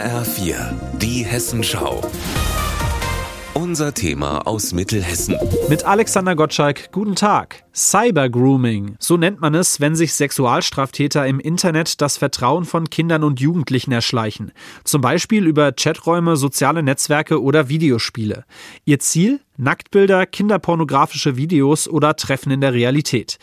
HR4, die Hessenschau. Unser Thema aus Mittelhessen. Mit Alexander Gottschalk, guten Tag. Cybergrooming, so nennt man es, wenn sich Sexualstraftäter im Internet das Vertrauen von Kindern und Jugendlichen erschleichen. Zum Beispiel über Chaträume, soziale Netzwerke oder Videospiele. Ihr Ziel? Nacktbilder, kinderpornografische Videos oder Treffen in der Realität.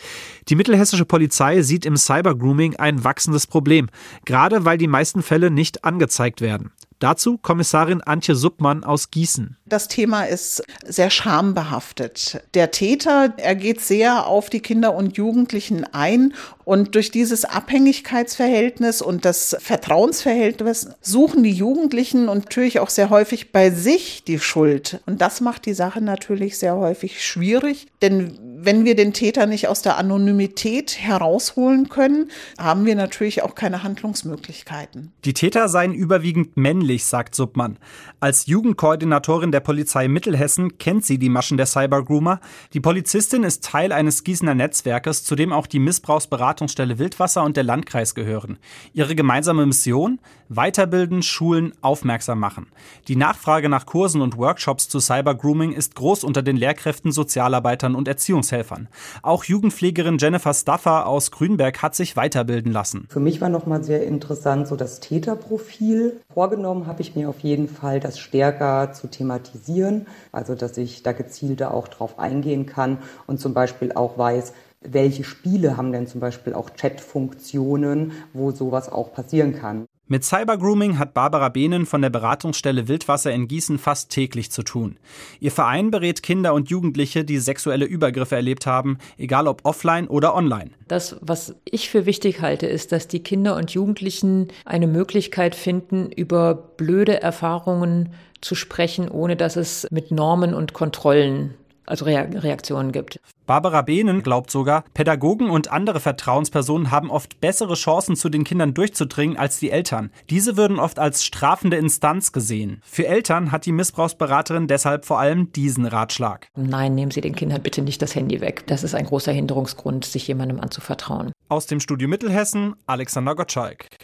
Die mittelhessische Polizei sieht im Cybergrooming ein wachsendes Problem, gerade weil die meisten Fälle nicht angezeigt werden. Dazu Kommissarin Antje Suppmann aus Gießen. Das Thema ist sehr schambehaftet. Der Täter, er geht sehr auf die Kinder und Jugendlichen ein und durch dieses Abhängigkeitsverhältnis und das Vertrauensverhältnis suchen die Jugendlichen und natürlich auch sehr häufig bei sich die Schuld. Und das macht die Sache natürlich sehr häufig schwierig, denn wenn wir den Täter nicht aus der Anonymität herausholen können, haben wir natürlich auch keine Handlungsmöglichkeiten. Die Täter seien überwiegend männlich, sagt Submann. Als Jugendkoordinatorin der Polizei Mittelhessen kennt sie die Maschen der Cybergroomer. Die Polizistin ist Teil eines Gießener Netzwerkes, zu dem auch die Missbrauchsberatungsstelle Wildwasser und der Landkreis gehören. Ihre gemeinsame Mission? Weiterbilden, schulen, aufmerksam machen. Die Nachfrage nach Kursen und Workshops zu Cybergrooming ist groß unter den Lehrkräften, Sozialarbeitern und Erziehungshelfern. Auch Jugendpflegerin Jennifer Staffer aus Grünberg hat sich weiterbilden lassen. Für mich war nochmal sehr interessant so das Täterprofil. Vorgenommen habe ich mir auf jeden Fall, das stärker zu thematisieren, also dass ich da gezielter auch drauf eingehen kann und zum Beispiel auch weiß, welche Spiele haben denn zum Beispiel auch Chat-Funktionen, wo sowas auch passieren kann. Mit Cybergrooming hat Barbara Behnen von der Beratungsstelle Wildwasser in Gießen fast täglich zu tun. Ihr Verein berät Kinder und Jugendliche, die sexuelle Übergriffe erlebt haben, egal ob offline oder online. Das, was ich für wichtig halte, ist, dass die Kinder und Jugendlichen eine Möglichkeit finden, über blöde Erfahrungen zu sprechen, ohne dass es mit Normen und Kontrollen also Reaktionen gibt. Barbara Behnen glaubt sogar, Pädagogen und andere Vertrauenspersonen haben oft bessere Chancen, zu den Kindern durchzudringen als die Eltern. Diese würden oft als strafende Instanz gesehen. Für Eltern hat die Missbrauchsberaterin deshalb vor allem diesen Ratschlag. Nein, nehmen Sie den Kindern bitte nicht das Handy weg. Das ist ein großer Hinderungsgrund, sich jemandem anzuvertrauen. Aus dem Studio Mittelhessen, Alexander Gottschalk.